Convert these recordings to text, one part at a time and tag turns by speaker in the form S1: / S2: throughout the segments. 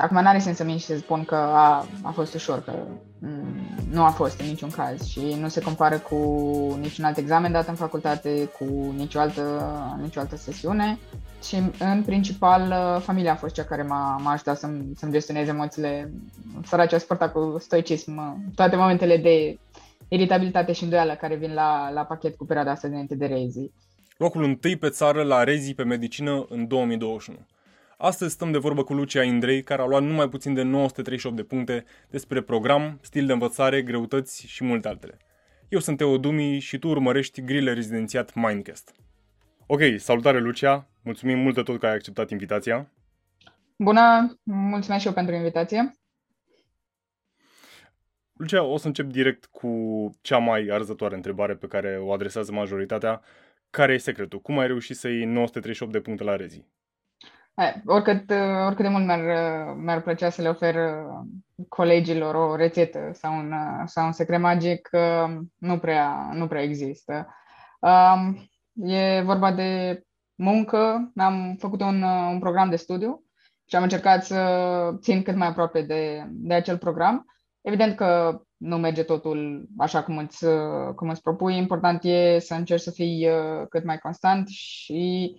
S1: acum n-are sens să minți și să spun că a, a fost ușor, că nu a fost în niciun caz și nu se compară cu niciun alt examen dat în facultate, cu nicio altă, nicio altă sesiune și în principal familia a fost cea care m-a, m-a ajutat să-mi, să-mi gestionez emoțiile. Săracea a cu stoicism toate momentele de iritabilitate și îndoială care vin la, la pachet cu perioada asta dinainte de rezi.
S2: Locul întâi pe țară la rezi pe medicină în 2021. Astăzi stăm de vorbă cu Lucia Indrei, care a luat numai puțin de 938 de puncte despre program, stil de învățare, greutăți și multe altele. Eu sunt Teo Dumi și tu urmărești grile rezidențiat Mindcast. Ok, salutare Lucia, mulțumim mult de tot că ai acceptat invitația.
S1: Bună, mulțumesc și eu pentru invitație.
S2: Lucia, o să încep direct cu cea mai arzătoare întrebare pe care o adresează majoritatea. Care e secretul? Cum ai reușit să iei 938 de puncte la rezi?
S1: Oricât, oricât de mult mi-ar, mi-ar plăcea să le ofer colegilor o rețetă sau un, sau un secret magic, nu prea, nu prea există. E vorba de muncă, am făcut un, un program de studiu și am încercat să țin cât mai aproape de, de acel program. Evident că nu merge totul așa cum îți, cum îți propui. Important e să încerci să fii cât mai constant și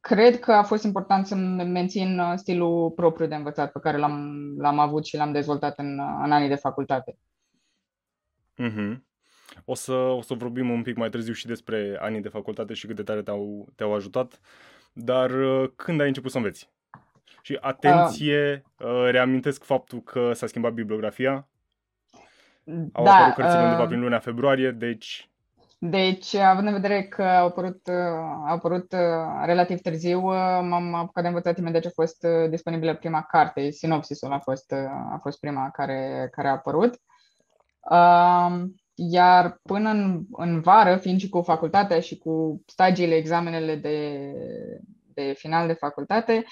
S1: cred că a fost important să mențin uh, stilul propriu de învățat pe care l-am, l-am avut și l-am dezvoltat în, uh, în anii de facultate.
S2: Mm-hmm. O să, o să vorbim un pic mai târziu și despre anii de facultate și cât de tare te-au, te-au ajutat, dar uh, când ai început să înveți? Și atenție, uh. reamintesc faptul că s-a schimbat bibliografia. Au da, apărut cărțile uh... undeva prin luna februarie, deci
S1: deci, având în vedere că au apărut, au apărut uh, relativ târziu, uh, m-am apucat de învățat imediat ce a fost uh, disponibilă prima carte, sinopsisul a fost, a fost prima care, care a apărut. Um, iar până în, în vară, fiind și cu facultatea și cu stagiile, examenele de, de final de facultate,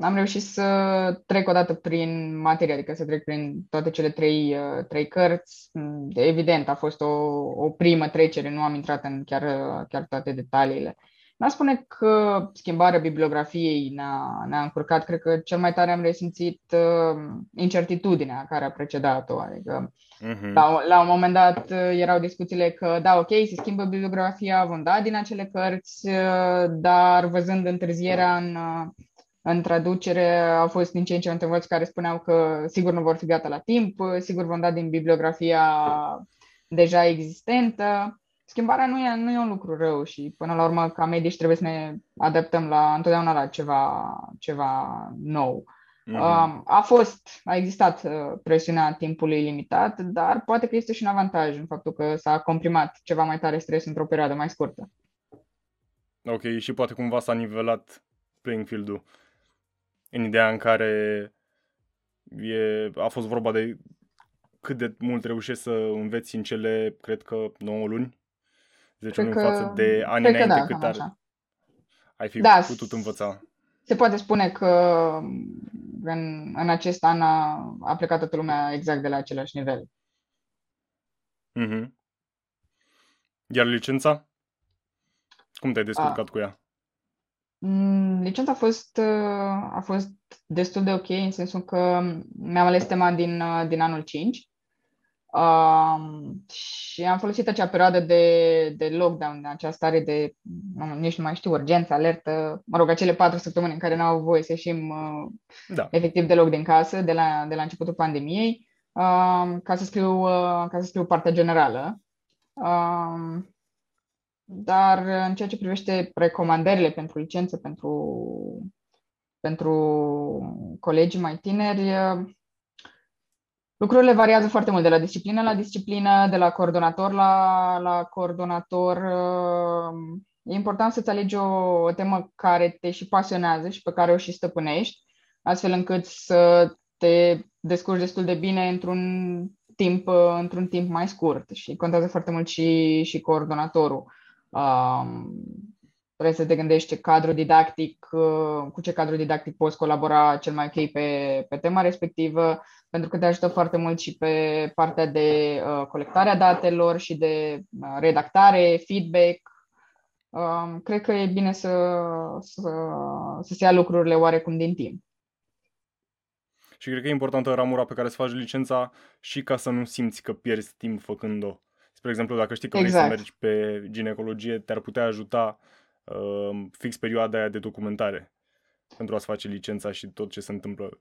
S1: am reușit să trec o dată prin materie, adică să trec prin toate cele trei, uh, trei cărți. Mm, evident, a fost o, o primă trecere, nu am intrat în chiar, chiar toate detaliile. Nu spune că schimbarea bibliografiei ne-a, ne-a încurcat, cred că cel mai tare am resimțit uh, incertitudinea care a precedat-o. Adică, uh-huh. la, la un moment dat uh, erau discuțiile că, da, ok, se schimbă bibliografia, vom da din acele cărți, uh, dar văzând întârzierea în, uh, în traducere au fost din ce în ce mai care spuneau că sigur nu vor fi gata la timp, sigur vom da din bibliografia deja existentă. Schimbarea nu e, nu e un lucru rău și până la urmă ca medici trebuie să ne adaptăm la întotdeauna la ceva, ceva nou. Mm-hmm. A fost, a existat uh, presiunea timpului limitat, dar poate că este și un avantaj în faptul că s-a comprimat ceva mai tare stres într-o perioadă mai scurtă.
S2: Ok, și poate cumva s-a nivelat playing field-ul în ideea în care e, a fost vorba de cât de mult reușești să înveți în cele, cred că, 9 luni, 10 cred luni că, față de ani înainte da, cât ar, așa. ai fi da, putut învăța.
S1: Se poate spune că în, în acest an a, a plecat toată lumea exact de la același nivel.
S2: Mm-hmm. Iar licența? Cum te-ai descurcat a, cu ea?
S1: Mm, licența a fost, uh, a fost destul de ok în sensul că mi-am ales tema din, uh, din anul 5 um, și am folosit acea perioadă de, de lockdown, de acea stare de, nu, nici nu mai știu, urgență, alertă, mă rog, acele patru săptămâni în care n-au voie să ieșim uh, da. efectiv deloc din casă, de la, de la începutul pandemiei, um, ca, să scriu, uh, ca să scriu partea generală. Um, dar în ceea ce privește recomandările pentru licență, pentru, pentru colegii mai tineri, lucrurile variază foarte mult de la disciplină la disciplină, de la coordonator la, la coordonator. E important să-ți alegi o, o temă care te și pasionează și pe care o și stăpânești, astfel încât să te descurci destul de bine într-un timp, într-un timp mai scurt și contează foarte mult și, și coordonatorul. Um, trebuie să te gândești ce cadru didactic, uh, cu ce cadru didactic poți colabora cel mai ok pe, pe tema respectivă, pentru că te ajută foarte mult și pe partea de uh, colectarea datelor și de uh, redactare, feedback. Um, cred că e bine să, să, să se ia lucrurile oarecum din timp.
S2: Și cred că e importantă ramura pe care să faci licența și ca să nu simți că pierzi timp făcând-o. Spre exemplu, dacă știi că exact. vrei să exact. mergi pe ginecologie, te-ar putea ajuta uh, fix perioada aia de documentare pentru a-ți face licența și tot ce se întâmplă.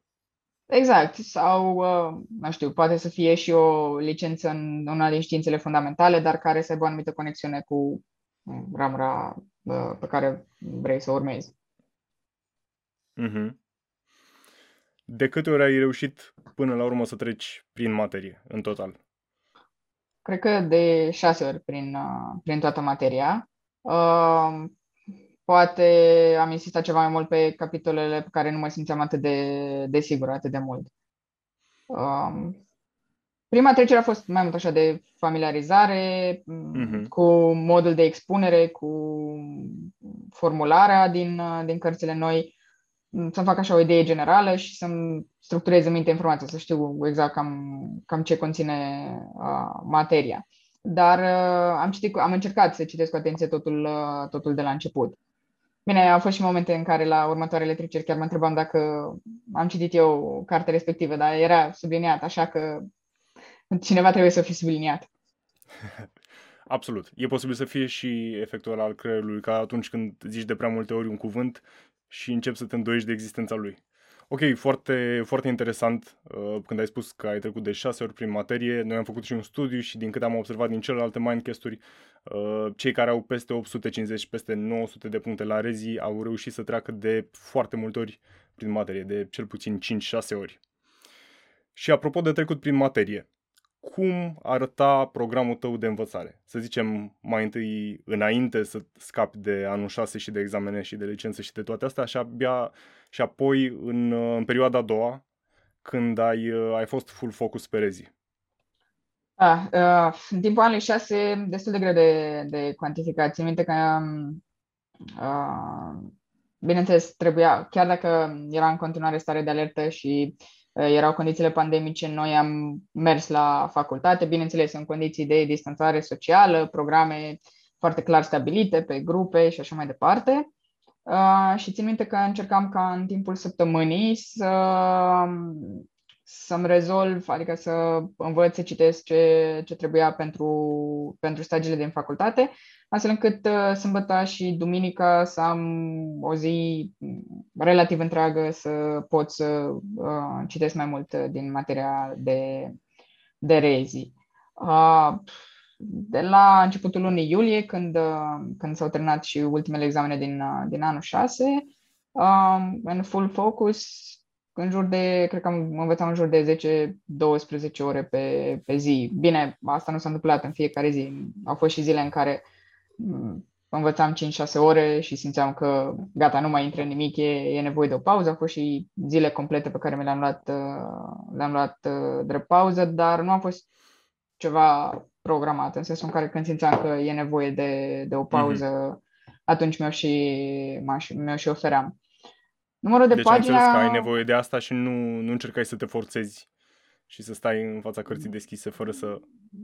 S1: Exact. Sau, uh, nu știu, poate să fie și o licență în una din științele fundamentale, dar care să aibă o anumită conexiune cu uh, ramura uh, pe care vrei să o urmezi.
S2: Mm-hmm. De câte ori ai reușit până la urmă să treci prin materie, în total?
S1: Cred că de șase ori prin, uh, prin toată materia. Uh, poate am insistat ceva mai mult pe capitolele pe care nu mă simțeam atât de, de sigur, atât de mult. Uh, prima trecere a fost mai mult așa de familiarizare mm-hmm. cu modul de expunere, cu formularea din, din cărțile noi să-mi fac așa o idee generală și să-mi structurez în minte informația, să știu exact cam, cam ce conține uh, materia. Dar uh, am, citit, am încercat să citesc cu atenție totul, uh, totul de la început. Bine, au fost și momente în care la următoarele treceri chiar mă întrebam dacă am citit eu cartea respectivă, dar era subliniat, așa că cineva trebuie să fie subliniat.
S2: Absolut. E posibil să fie și efectul al creierului, ca atunci când zici de prea multe ori un cuvânt, și începi să te îndoiești de existența lui. Ok, foarte, foarte interesant uh, când ai spus că ai trecut de șase ori prin materie. Noi am făcut și un studiu și din câte am observat din celelalte mindcast-uri, uh, cei care au peste 850 și peste 900 de puncte la rezi au reușit să treacă de foarte multe ori prin materie, de cel puțin 5-6 ori. Și apropo de trecut prin materie, cum arăta programul tău de învățare? Să zicem mai întâi înainte să scapi de anul 6 și de examene și de licențe și de toate astea și abia și apoi în, în perioada a doua când ai, ai fost full focus pe rezi.
S1: Ah, uh, în timpul anului 6 destul de greu de, de cuantificat. Țin minte că uh, bineînțeles trebuia, chiar dacă era în continuare stare de alertă și Eh, erau condițiile pandemice, noi am mers la facultate, bineînțeles în condiții de distanțare socială, programe foarte clar stabilite pe grupe și așa mai departe. Uh, și țin minte că încercam ca în timpul săptămânii să, să-mi rezolv, adică să învăț să citesc ce, ce trebuia pentru, pentru stagiile din facultate astfel încât uh, sâmbătă și duminica să am o zi relativ întreagă să pot să uh, citesc mai mult din materia de, de rezi. Uh, de la începutul lunii iulie, când, uh, când s-au terminat și ultimele examene din, uh, din anul 6, uh, în full focus, în jur de, cred că am învățat în jur de 10-12 ore pe, pe zi. Bine, asta nu s-a întâmplat în fiecare zi. Au fost și zile în care uh, Mm, învățam 5-6 ore și simțeam că gata, nu mai intră nimic, e, e nevoie de o pauză. Au fost și zile complete pe care mi le-am luat, uh, le-am luat uh, drept pauză, dar nu a fost ceva programat, în sensul în care când simțeam că e nevoie de, de o pauză, mm-hmm. atunci mi-o și, mi-o și ofeream.
S2: Numărul de deci pagina... Deci că ai nevoie de asta și nu, nu încercai să te forțezi și să stai în fața cărții deschise fără să...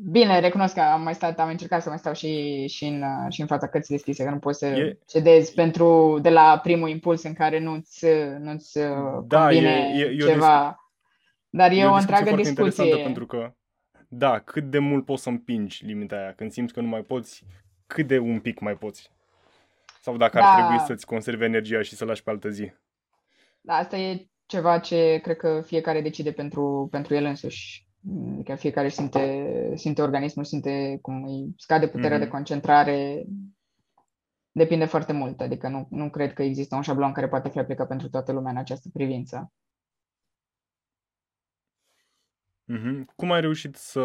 S1: Bine, recunosc că am mai stat, am încercat să mai stau și, și, în, și în fața cărții deschise, că nu poți să e... cedezi pentru, de la primul impuls în care nu-ți, nu-ți da, convine e, e, e ceva. Dis... Dar e, e o, o întreagă discuție.
S2: pentru că, da, cât de mult poți să împingi limita aia, când simți că nu mai poți, cât de un pic mai poți. Sau dacă da. ar trebui să-ți conservi energia și să lași pe altă zi.
S1: Da, asta e ceva ce cred că fiecare decide pentru, pentru el însuși. Adică fiecare simte, simte organismul, simte cum îi scade puterea mm-hmm. de concentrare. Depinde foarte mult, adică nu, nu cred că există un șablon care poate fi aplicat pentru toată lumea în această privință.
S2: Mm-hmm. Cum ai reușit să,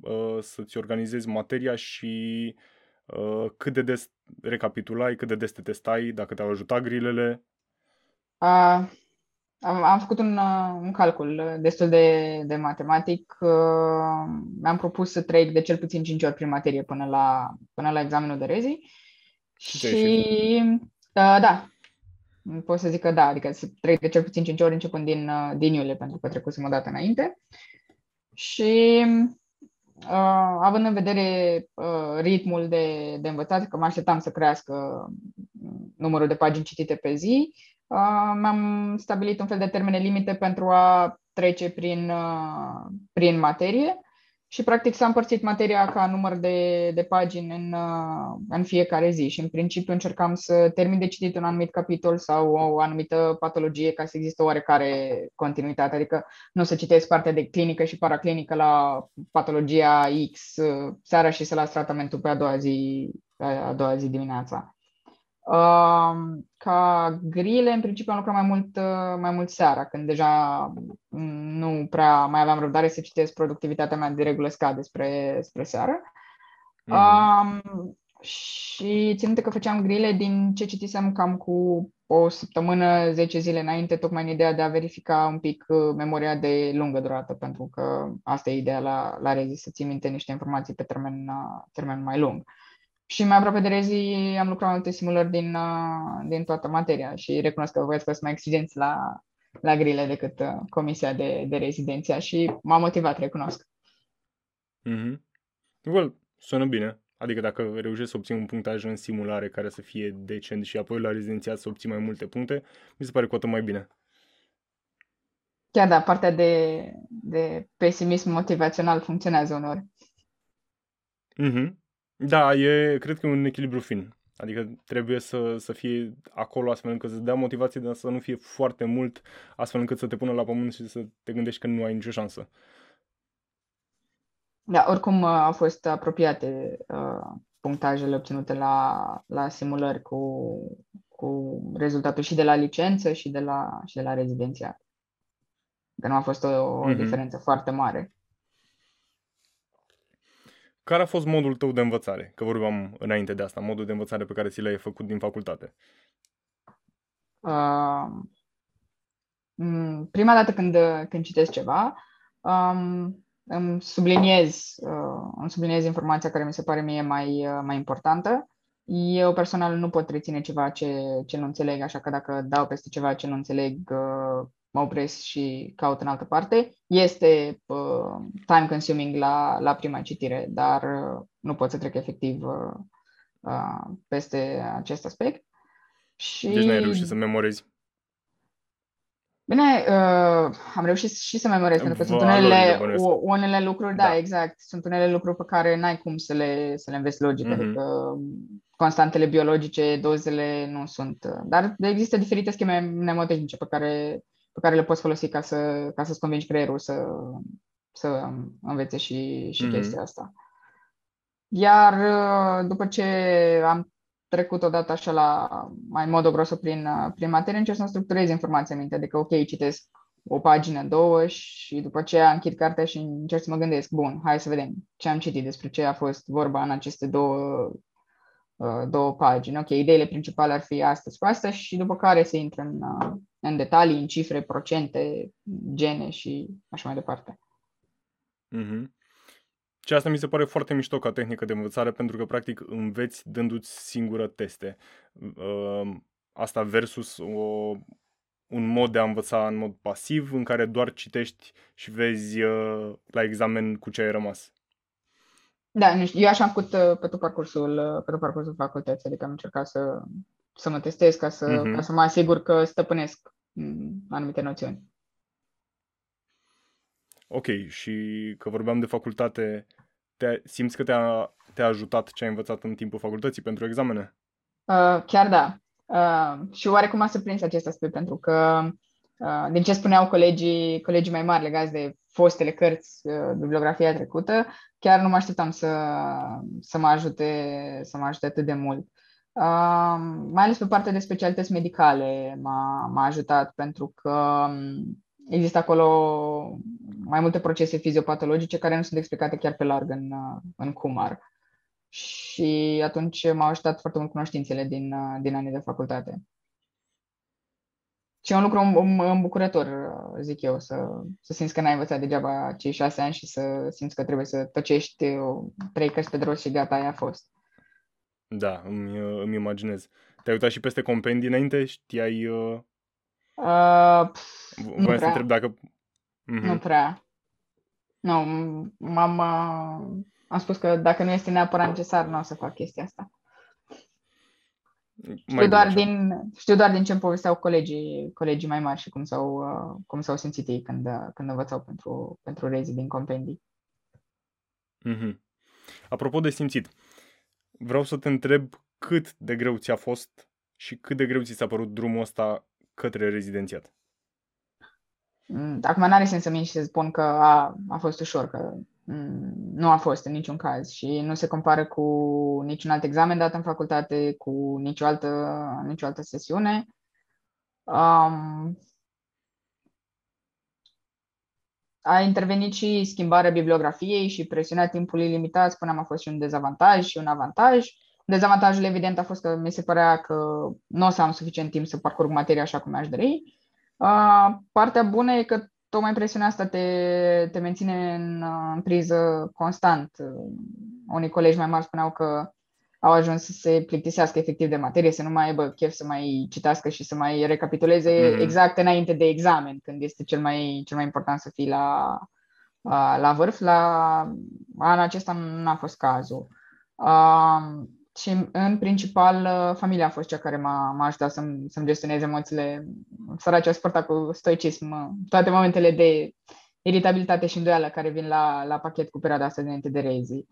S2: uh, să-ți organizezi materia și uh, cât de des recapitulai, cât de des te testai, dacă te-au ajutat grilele?
S1: Uh, am, am făcut un, uh, un calcul destul de, de matematic. Uh, mi-am propus să trec de cel puțin 5 ori prin materie până la, până la examenul de rezi. Și da, da, pot să zic că da, adică să trec de cel puțin 5 ori începând din, din iulie, pentru că trecusem o dată înainte. Și uh, având în vedere uh, ritmul de, de învățat, că mă așteptam să crească numărul de pagini citite pe zi, uh, mi-am stabilit un fel de termene limite pentru a trece prin, uh, prin materie și practic s-a împărțit materia ca număr de, de pagini în, uh, în fiecare zi și în principiu încercam să termin de citit un anumit capitol sau o anumită patologie ca să există oarecare continuitate, adică nu să citesc partea de clinică și paraclinică la patologia X uh, seara și să las tratamentul pe a doua zi, a doua zi dimineața. Uh, ca grile, în principiu, am lucrat mai mult, uh, mai mult seara, când deja nu prea mai aveam răbdare să citesc productivitatea mea de regulă scade spre, spre seară. Mm-hmm. Uh, și țin că făceam grile din ce citisem cam cu o săptămână, 10 zile înainte, tocmai în ideea de a verifica un pic uh, memoria de lungă durată, pentru că asta e ideea la, la rezi, să ții minte niște informații pe termen, uh, termen mai lung. Și mai aproape de rezi am lucrat multe simulări din, uh, din toată materia și recunosc că voi ați fost mai exigenți la, la grile decât uh, comisia de, de rezidenția și m-a motivat, recunosc.
S2: Mm-hmm. Well, sună bine. Adică dacă reușești să obții un punctaj în simulare care să fie decent și apoi la rezidențiat să obții mai multe puncte, mi se pare cu atât mai bine.
S1: Chiar da, partea de, de pesimism motivațional funcționează uneori.
S2: Mm-hmm. Da, e, cred că e un echilibru fin. Adică trebuie să, să fie acolo astfel încât să dea motivație, dar să nu fie foarte mult, astfel încât să te pună la pământ și să te gândești că nu ai nicio șansă.
S1: Da, oricum uh, au fost apropiate uh, punctajele obținute la, la simulări cu, cu rezultatul și de la licență și de la, și de la rezidențiat. Că nu a fost o, o mm-hmm. diferență foarte mare.
S2: Care a fost modul tău de învățare? Că vorbeam înainte de asta, modul de învățare pe care ți l-ai făcut din facultate. Uh,
S1: prima dată când, când citesc ceva, um, îmi subliniez, uh, îmi subliniez informația care mi se pare mie mai, uh, mai importantă. Eu personal nu pot reține ceva ce, ce nu înțeleg, așa că dacă dau peste ceva ce nu înțeleg, uh, mă opresc și caut în altă parte. Este uh, time consuming la, la prima citire, dar uh, nu pot să trec efectiv uh, uh, peste acest aspect.
S2: Și... Deci nu ai reușit să memorezi?
S1: Bine, uh, am reușit și să memorez, pentru că sunt unele, unele lucruri, da. da, exact, sunt unele lucruri pe care n-ai cum să le, să le înveți logic, mm-hmm. adică constantele biologice, dozele nu sunt, uh, dar există diferite scheme mnemotehnice pe care pe care le poți folosi ca, să, ca să-ți convingi creierul să, să învețe și, și mm-hmm. chestia asta. Iar uh, după ce am trecut odată așa la mai modo grosso prin, uh, prin materie, încerc să structurez informația în minte. Adică, ok, citesc o pagină, două și după ce închid cartea și încerc să mă gândesc, bun, hai să vedem ce am citit, despre ce a fost vorba în aceste două, uh, două pagini. Ok, ideile principale ar fi astăzi cu asta și după care se intră în, în detalii, în cifre, procente, gene și așa mai departe.
S2: Mm-hmm. Și asta mi se pare foarte mișto ca tehnică de învățare pentru că practic înveți dându-ți singură teste. Uh, asta versus o, un mod de a învăța în mod pasiv în care doar citești și vezi uh, la examen cu ce ai rămas.
S1: Da, nu știu, eu așa am făcut uh, pe tot parcursul, pe tot parcursul facultății, adică am încercat să să mă testez ca să, uh-huh. ca să mă asigur că stăpânesc mm, anumite noțiuni.
S2: Ok, și că vorbeam de facultate, te, simți că te-a, te-a ajutat ce ai învățat în timpul facultății pentru examene?
S1: Uh, chiar da. Uh, și oarecum a surprins acest aspect, pentru că uh, din ce spuneau colegii, colegii mai mari legați de fostele cărți, uh, bibliografia trecută, chiar nu mă așteptam să, să mă ajute să mă ajute atât de mult. Uh, mai ales pe partea de specialități medicale m-a, m-a ajutat pentru că um, există acolo mai multe procese fiziopatologice care nu sunt explicate chiar pe larg în, în CUMAR. Și atunci m-au ajutat foarte mult cunoștințele din, din anii de facultate. Și e un lucru îmbucurător, zic eu, să, să simți că n-ai învățat degeaba cei șase ani și să simți că trebuie să tăcești trei cărți pe de și gata, aia a fost.
S2: Da, îmi, îmi imaginez. Te-ai uitat și peste compendii înainte? Știai... Uh...
S1: Uh,
S2: Vreau să întreb dacă...
S1: Mm-hmm. Nu prea. Nu, m-am, am spus că dacă nu este neapărat necesar, nu o să fac chestia asta. Știu doar, din, știu doar din ce îmi povesteau colegii, colegii mai mari și cum s-au, uh, cum s-au simțit ei când, uh, când învățau pentru, pentru rezii din compendii.
S2: Mm-hmm. Apropo de simțit, vreau să te întreb cât de greu ți-a fost și cât de greu ți s-a părut drumul ăsta către rezidențiat.
S1: Mm, acum n-are sens să mint și să spun că a, a fost ușor, că mm, nu a fost în niciun caz și nu se compară cu niciun alt examen dat în facultate, cu nicio altă, nicio altă sesiune. Um, a intervenit și schimbarea bibliografiei și presiunea timpului limitat, spuneam, a fost și un dezavantaj și un avantaj. Dezavantajul evident a fost că mi se părea că nu o să am suficient timp să parcurg materia așa cum mi-aș dori. Uh, partea bună e că tocmai presiunea asta te, te menține în, în priză constant. Unii colegi mai mari spuneau că au ajuns să se plictisească efectiv de materie, să nu mai aibă chef să mai citească și să mai recapituleze mm. exact înainte de examen, când este cel mai, cel mai important să fii la, la vârf. La anul acesta nu a fost cazul. Uh, și în principal familia a fost cea care m-a, m-a ajutat să-mi, să-mi gestionez emoțiile. Săracea a suportat cu stoicism toate momentele de iritabilitate și îndoială care vin la, la pachet cu perioada asta dinainte de rezi.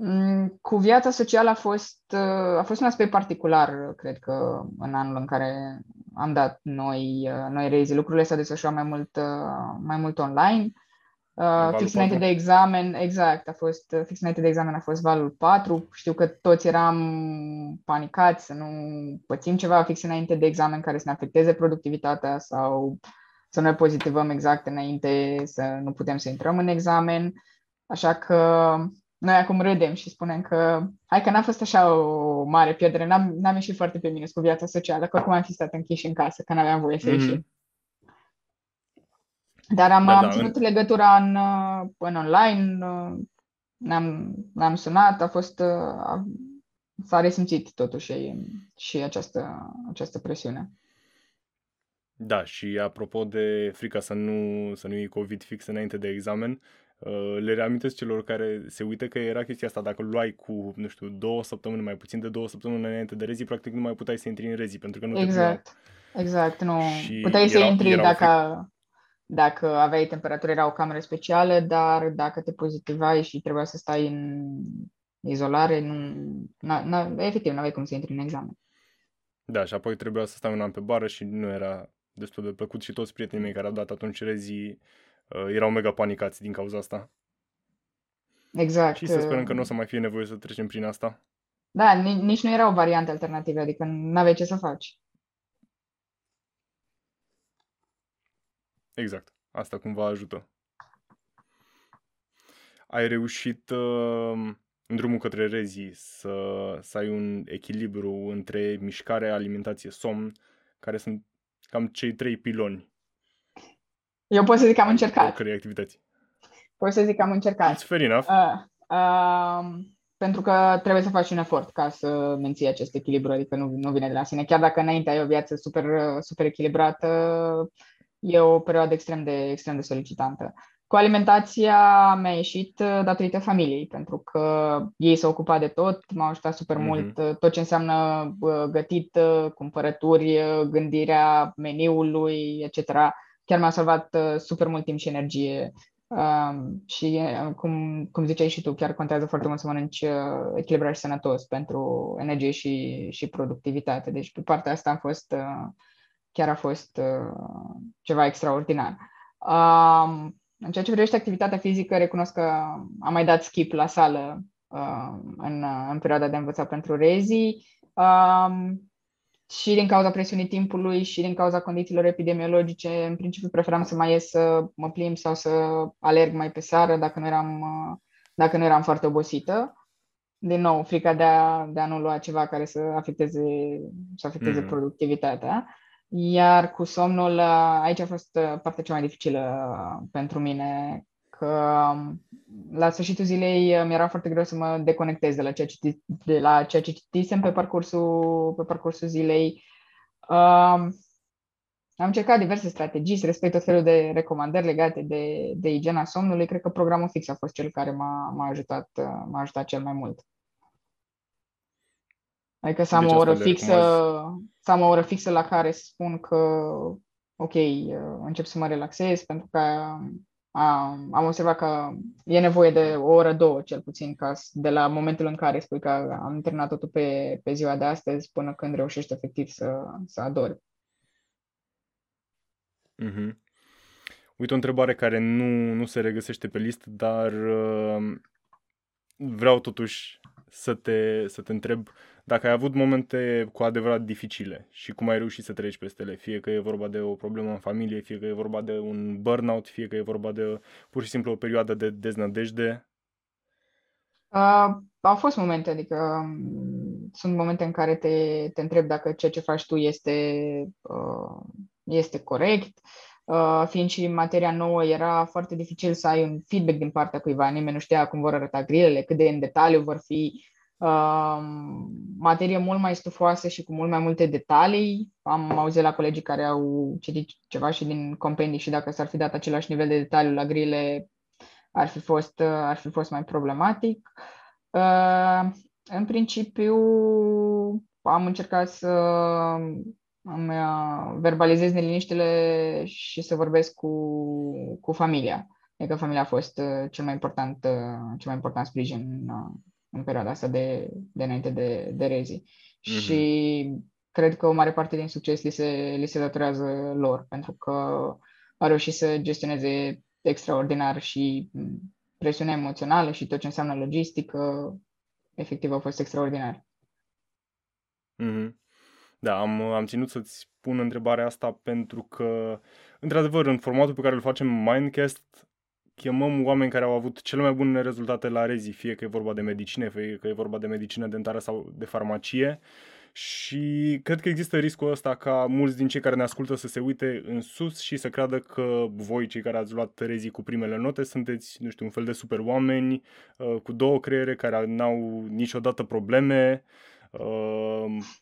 S1: Mm, cu viața socială a fost, a fost un aspect particular, cred că, în anul în care am dat noi, noi rezi. Lucrurile s-au desfășurat mai mult, mai mult online. Uh, fix înainte de examen, exact, a fost, uh, fix înainte de examen a fost valul 4. Știu că toți eram panicați să nu pățim ceva fix înainte de examen care să ne afecteze productivitatea sau să ne pozitivăm exact înainte să nu putem să intrăm în examen. Așa că noi acum râdem și spunem că hai că n-a fost așa o mare pierdere, n-am, n-am ieșit foarte pe minus cu viața socială, că oricum am fi stat închiși în casă, că n-aveam voie să mm-hmm. ieșim. Dar am, da, am da, ținut în... legătura în, în online, ne-am, ne-am sunat, a fost, a, s-a resimțit totuși și această, această presiune.
S2: Da, și apropo de frica să nu, să nu iei COVID fix înainte de examen, le reamintesc celor care se uită că era chestia asta, dacă luai cu, nu știu, două săptămâni, mai puțin de două săptămâni înainte de rezi, practic nu mai puteai să intri în rezi, pentru că nu
S1: exact. te Exact, nu. Și Puteai să intri dacă, dacă aveai temperatură, era o cameră specială, dar dacă te pozitivai și trebuia să stai în izolare, nu, na, na, efectiv, nu aveai cum să intri în examen.
S2: Da, și apoi trebuia să stai un an pe bară și nu era destul de plăcut și toți prietenii mei care au dat atunci rezii uh, erau mega panicați din cauza asta.
S1: Exact.
S2: Și să sperăm că nu o să mai fie nevoie să trecem prin asta.
S1: Da, nici nu erau variante alternative, adică nu aveai ce să faci.
S2: Exact. Asta cumva ajută. Ai reușit uh, în drumul către rezii să, să ai un echilibru între mișcare, alimentație, somn, care sunt cam cei trei piloni.
S1: Eu pot să zic că am încercat.
S2: Oricărei activități.
S1: Pot să zic că am încercat.
S2: It's fair enough. Uh,
S1: uh, pentru că trebuie să faci un efort ca să menții acest echilibru, adică nu, nu vine de la sine. Chiar dacă înainte ai o viață super, super echilibrată, e o perioadă extrem de, extrem de solicitantă. Cu alimentația mi-a ieșit uh, datorită familiei, pentru că ei s-au ocupat de tot, m-au ajutat super mm-hmm. mult, uh, tot ce înseamnă uh, gătit, cumpărături, gândirea meniului, etc. Chiar mi-a salvat super mult timp și energie. Um, și, cum, cum ziceai și tu, chiar contează foarte mult să mănânci echilibrat și sănătos pentru energie și, și productivitate. Deci, pe partea asta am fost chiar a fost uh, ceva extraordinar. Uh, în ceea ce privește activitatea fizică, recunosc că am mai dat skip la sală uh, în, în perioada de învățat pentru rezi uh, și din cauza presiunii timpului și din cauza condițiilor epidemiologice, în principiu preferam să mai ies să mă plimb sau să alerg mai pe seară dacă nu eram, uh, dacă nu eram foarte obosită. Din nou, frica de a, de a nu lua ceva care să afecteze, să afecteze mm. productivitatea. Iar cu somnul, aici a fost uh, partea cea mai dificilă uh, pentru mine, că um, la sfârșitul zilei uh, mi-era foarte greu să mă deconectez de la ceea ce, de la ceea ce citisem pe parcursul, pe parcursul zilei. Um, am încercat diverse strategii să respect tot felul de recomandări legate de, de igiena somnului. Cred că programul fix a fost cel care m-a, m-a, ajutat, m-a ajutat cel mai mult. Adică să am o oră fixă, să am o oră fixă la care spun că ok, încep să mă relaxez pentru că am, am observat că e nevoie de o oră, două cel puțin, ca de la momentul în care spui că am terminat totul pe, pe ziua de astăzi până când reușești efectiv să, să adori.
S2: Mm-hmm. Uite o întrebare care nu, nu se regăsește pe listă, dar uh, vreau totuși să te, să te întreb dacă ai avut momente cu adevărat dificile și cum ai reușit să treci peste ele, fie că e vorba de o problemă în familie, fie că e vorba de un burnout, fie că e vorba de pur și simplu o perioadă de deznădejde?
S1: Uh, au fost momente, adică um, sunt momente în care te, te întreb dacă ceea ce faci tu este, uh, este corect. Uh, fiind și materia nouă, era foarte dificil să ai un feedback din partea cuiva. Nimeni nu știa cum vor arăta grilele, cât de în detaliu vor fi uh, materie mult mai stufoasă și cu mult mai multe detalii. Am auzit la colegii care au citit ceva și din compendii și dacă s-ar fi dat același nivel de detaliu la grile, ar fi fost, ar fi fost mai problematic. Uh, în principiu, am încercat să îmi uh, verbalizez neliniștile și să vorbesc cu, cu familia. Adică familia a fost uh, cel mai important, uh, cel mai important sprijin în, în perioada asta de, de înainte de, de rezi. Mm-hmm. Și cred că o mare parte din succes li se, li se datorează lor, pentru că au reușit să gestioneze extraordinar și presiunea emoțională și tot ce înseamnă logistică, efectiv au fost extraordinar.
S2: Mm-hmm. Da, am, am ținut să-ți pun întrebarea asta pentru că, într-adevăr, în formatul pe care îl facem Mindcast, chemăm oameni care au avut cele mai bune rezultate la rezi, fie că e vorba de medicină, fie că e vorba de medicină dentară sau de farmacie. Și cred că există riscul ăsta ca mulți din cei care ne ascultă să se uite în sus și să creadă că voi, cei care ați luat rezii cu primele note, sunteți, nu știu, un fel de super oameni uh, cu două creiere care n-au niciodată probleme, uh,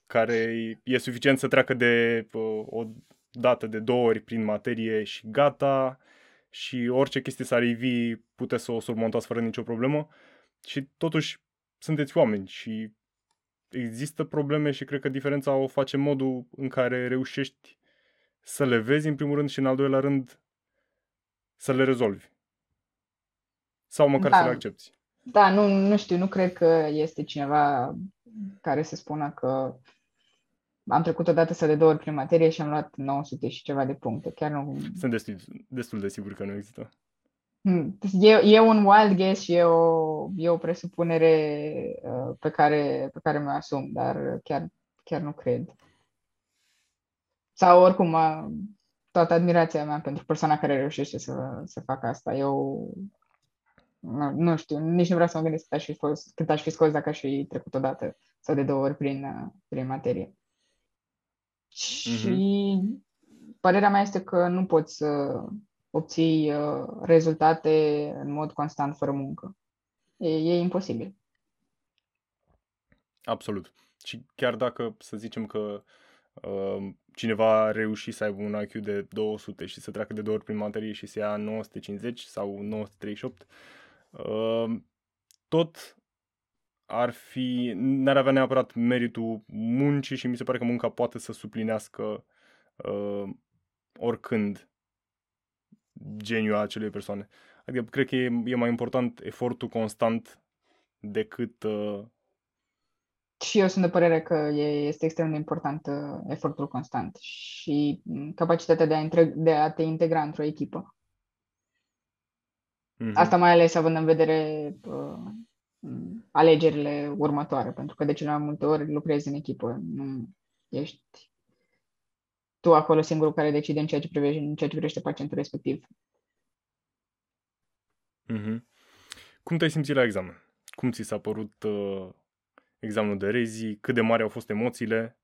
S2: care e suficient să treacă de uh, o dată de două ori prin materie și gata și orice chestie s-ar ivi puteți să o surmontați fără nicio problemă și totuși sunteți oameni și există probleme și cred că diferența o face modul în care reușești să le vezi în primul rând și în al doilea rând să le rezolvi. Sau măcar da. să le accepti.
S1: Da, nu, nu știu, nu cred că este cineva care să spună că am trecut odată să de două ori prin materie și am luat 900 și ceva de puncte. Chiar nu...
S2: Sunt destul, destul de sigur că nu există.
S1: Hmm, e, e un wild guess și e o, e o presupunere uh, pe care, pe care mi-o asum, dar chiar, chiar nu cred. Sau oricum, uh, toată admirația mea pentru persoana care reușește să, să facă asta. Eu nu, nu știu, nici nu vreau să mă gândesc cât aș fi, fost, cât aș fi scos dacă aș fi trecut odată sau de două ori prin, uh, prin materie. Și mm-hmm. părerea mea este că nu poți să obții uh, rezultate în mod constant fără muncă. E, e imposibil.
S2: Absolut. Și chiar dacă să zicem că uh, cineva a reușit să aibă un IQ de 200 și să treacă de două ori prin materie și să ia 950 sau 938, uh, tot ar fi, n-ar avea neapărat meritul muncii și mi se pare că munca poate să suplinească uh, oricând geniul acelei persoane. Adică cred că e, e mai important efortul constant decât... Uh...
S1: Și eu sunt de părere că e, este extrem de important uh, efortul constant și mm, capacitatea de a, intre- de a te integra într-o echipă. Mm-hmm. Asta mai ales având în vedere uh, alegerile următoare, pentru că de cele mai multe ori lucrezi în echipă, nu ești tu acolo singurul care decide în ceea ce privește, în ceea ce privește pacientul respectiv.
S2: Mm-hmm. Cum te-ai simțit la examen? Cum ți s-a părut uh, examenul de rezi? Cât de mari au fost emoțiile?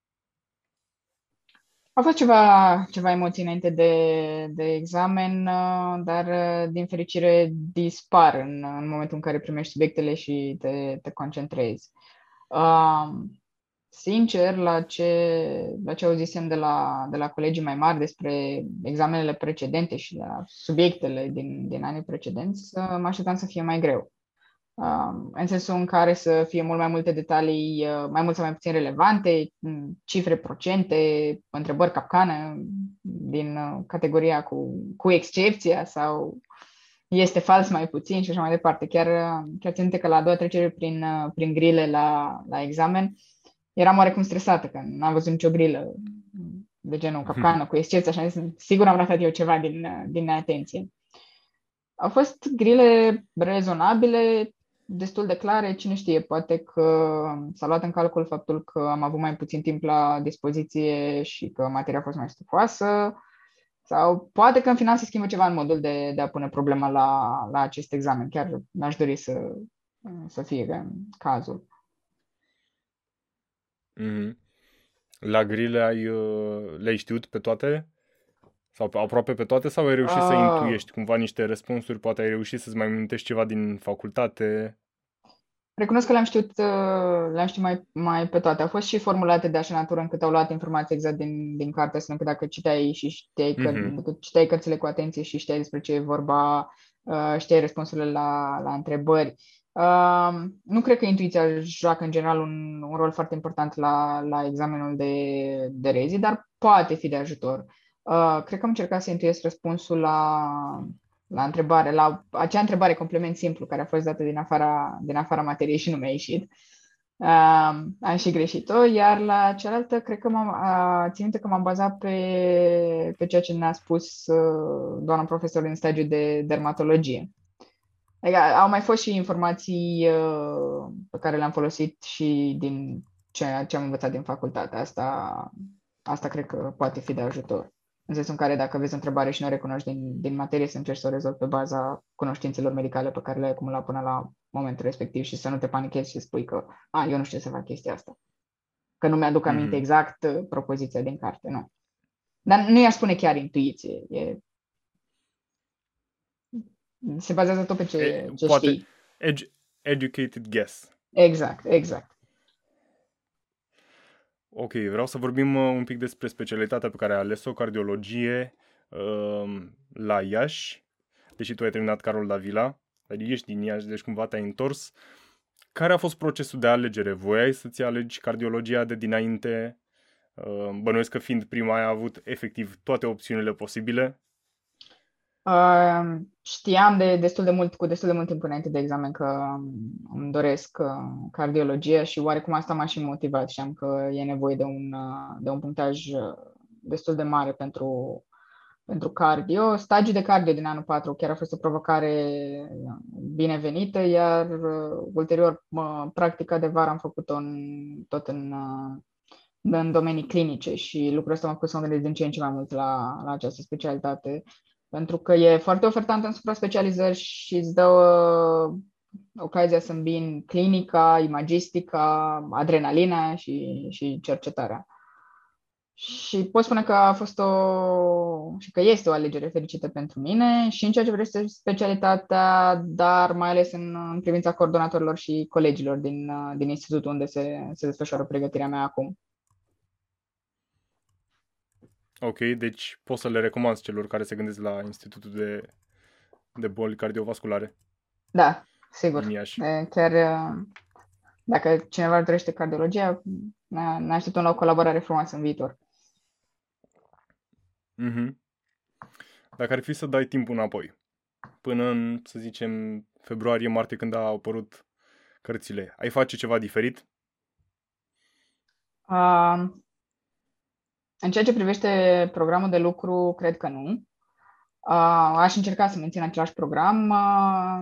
S1: Au fost ceva, ceva emoții înainte de, de examen, uh, dar uh, din fericire dispar în, în momentul în care primești subiectele și te, te concentrezi. Uh, sincer, la ce, la ce auzisem de la, de la colegii mai mari despre examenele precedente și la subiectele din, din anii precedenți, mă așteptam să fie mai greu. Um, în sensul în care să fie mult mai multe detalii, uh, mai mult sau mai puțin relevante, mm, cifre, procente, întrebări capcană din uh, categoria cu, cu excepția sau este fals mai puțin și așa mai departe. Chiar, uh, chiar țin că la a doua trecere prin, prin grile la, la examen, eram oarecum stresată, că n-am văzut nicio grilă de genul capcană, cu excepția, așa zis, sigur am ratat eu ceva din, din neatenție. Au fost grile rezonabile, destul de clare, cine știe, poate că s-a luat în calcul faptul că am avut mai puțin timp la dispoziție și că materia a fost mai stufoasă, sau poate că în final se schimbă ceva în modul de, de a pune problema la, la acest examen. Chiar mi-aș dori să, să fie cazul.
S2: Mm-hmm. La grile ai, uh, le-ai știut pe toate? Sau aproape pe toate? Sau ai reușit uh, să ah. intuiești cumva niște răspunsuri? Poate ai reușit să-ți mai amintești ceva din facultate?
S1: Recunosc că le-am știut, uh, le-am știut mai, mai pe toate. Au fost și formulate de așa natură încât au luat informații exact din, din carte, astfel încât dacă citeai și știai, că, mm-hmm. citeai cărțile cu atenție și știai despre ce e vorba, uh, știai răspunsurile la, la întrebări. Uh, nu cred că intuiția joacă în general un, un rol foarte important la, la examenul de, de rezi, dar poate fi de ajutor. Uh, cred că am încercat să intuiesc răspunsul la, la întrebare, la acea întrebare complement simplu care a fost dată din afara, din afara materiei și nu mi-a ieșit. Uh, am și greșit-o, iar la cealaltă, cred că m-am, uh, țin că m-am bazat pe, pe ceea ce ne-a spus uh, doamna profesor în stagiu de dermatologie. Adică au mai fost și informații uh, pe care le-am folosit și din ceea ce am învățat din facultate. Asta, asta cred că poate fi de ajutor. În sensul în care dacă vezi o întrebare și nu o recunoști din, din materie, să încerci să o rezolvi pe baza cunoștințelor medicale pe care le-ai acumulat până la momentul respectiv și să nu te panichezi și spui că a, eu nu știu să fac chestia asta. Că nu mi-aduc aminte mm. exact uh, propoziția din carte, nu. Dar nu i-aș spune chiar intuiție. E... Se bazează tot pe ce, e, ce poate știi.
S2: Edu- educated guess.
S1: Exact, exact.
S2: Ok, vreau să vorbim uh, un pic despre specialitatea pe care ai ales-o, cardiologie, uh, la Iași, deși tu ai terminat Carol Davila, dar ești din Iași, deci cumva te-ai întors. Care a fost procesul de alegere? Voiai să-ți alegi cardiologia de dinainte? Uh, bănuiesc că fiind prima ai avut efectiv toate opțiunile posibile?
S1: Uh, știam de destul de mult, cu destul de mult timp înainte de examen că îmi doresc uh, cardiologie și oarecum asta m-a și motivat. Știam că e nevoie de un, uh, de un punctaj uh, destul de mare pentru, pentru cardio. Stagiul de cardio din anul 4 chiar a fost o provocare binevenită, iar ulterior practica de vară am făcut-o în, tot în, în domenii clinice și lucrul ăsta m-a pus să mă gândesc din ce în ce mai mult la, la această specialitate pentru că e foarte ofertant în supra-specializări și îți dă uh, ocazia să îmbin clinica, imagistica, adrenalina și, și cercetarea. Și pot spune că a fost o și că este o alegere fericită pentru mine și în ceea ce vrește specialitatea, dar mai ales în, în privința coordonatorilor și colegilor din, uh, din institutul unde se, se desfășoară pregătirea mea acum.
S2: Ok, deci poți să le recomand celor care se gândesc la Institutul de, de Boli Cardiovasculare.
S1: Da, sigur. Chiar dacă cineva dorește cardiologia, ne așteptăm la o colaborare frumoasă în viitor.
S2: Mm-hmm. Dacă ar fi să dai timpul înapoi, până în, să zicem, februarie-martie, când au apărut cărțile, ai face ceva diferit?
S1: Uh, în ceea ce privește programul de lucru, cred că nu. Uh, aș încerca să mențin același program, uh,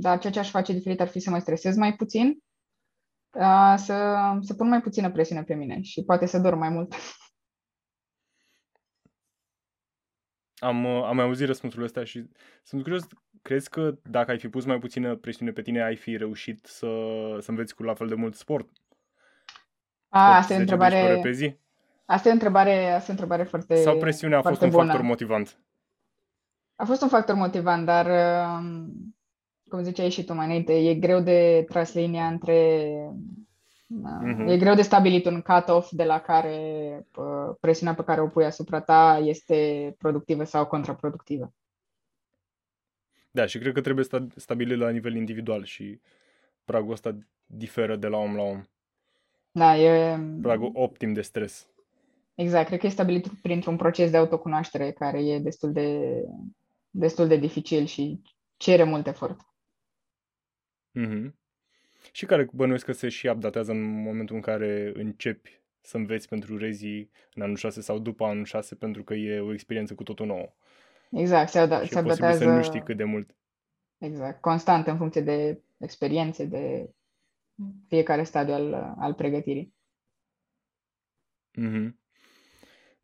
S1: dar ceea ce aș face diferit ar fi să mă stresez mai puțin, uh, să, să pun mai puțină presiune pe mine și poate să dorm mai mult.
S2: Am, am mai auzit răspunsul ăsta și sunt curios, crezi că dacă ai fi pus mai puțină presiune pe tine, ai fi reușit să, să înveți cu la fel de mult sport?
S1: A, asta e o întrebare... Asta e o întrebare, asta e o întrebare foarte
S2: Sau presiunea a fost un
S1: bună.
S2: factor motivant?
S1: A fost un factor motivant, dar um, cum ziceai și tu mai înainte, e greu de tras linia între uh-huh. E greu de stabilit un cut-off de la care uh, presiunea pe care o pui asupra ta este productivă sau contraproductivă.
S2: Da, și cred că trebuie stabilit la nivel individual și pragul ăsta diferă de la om la om.
S1: Da, e...
S2: Pragul optim de stres.
S1: Exact, cred că e stabilit printr-un proces de autocunoaștere care e destul de, destul de dificil și cere mult efort.
S2: Mm-hmm. Și care bănuiesc că se și updatează în momentul în care începi să înveți pentru rezii în anul 6 sau după anul 6 pentru că e o experiență cu totul nouă.
S1: Exact, se, ad-
S2: și
S1: se
S2: updatează... să nu știi cât de mult.
S1: Exact, constant în funcție de experiențe, de fiecare stadiu al, al pregătirii.
S2: Mm-hmm.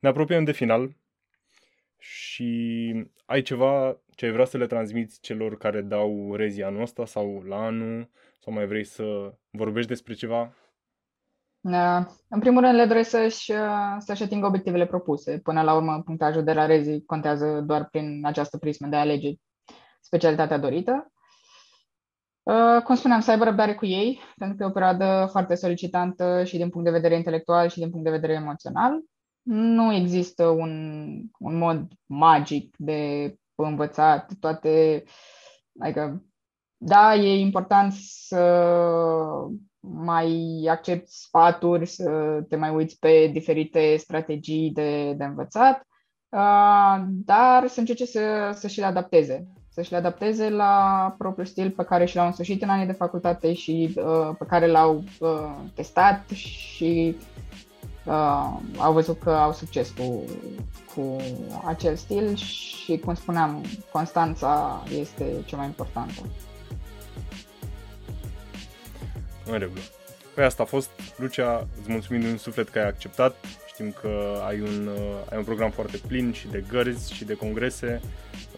S2: Ne apropiem de final și ai ceva ce ai vrea să le transmiți celor care dau rezi anul ăsta sau la anul sau mai vrei să vorbești despre ceva?
S1: În primul rând le doresc să-și, să-și atingă obiectivele propuse. Până la urmă, punctajul de la rezi contează doar prin această prismă de a alege specialitatea dorită. Cum spuneam, să aibă răbdare cu ei, pentru că e o perioadă foarte solicitantă și din punct de vedere intelectual și din punct de vedere emoțional. Nu există un, un mod magic de învățat toate. Adică, da, e important să mai accepti sfaturi, să te mai uiți pe diferite strategii de, de învățat, dar să încerce să, să și le adapteze. Să și le adapteze la propriul stil pe care și l-au însușit în anii de facultate și uh, pe care l-au uh, testat și uh, au văzut că au succes cu, cu acel stil și, cum spuneam, constanța este cea mai importantă.
S2: În regulă. Păi asta a fost. Lucia, îți mulțumim din suflet că ai acceptat. Știm că ai un, uh, ai un program foarte plin și de gărzi și de congrese.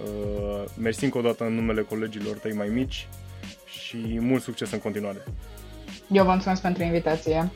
S2: Uh, mersi încă o dată în numele colegilor tăi mai mici și mult succes în continuare.
S1: Eu vă mulțumesc pentru invitație.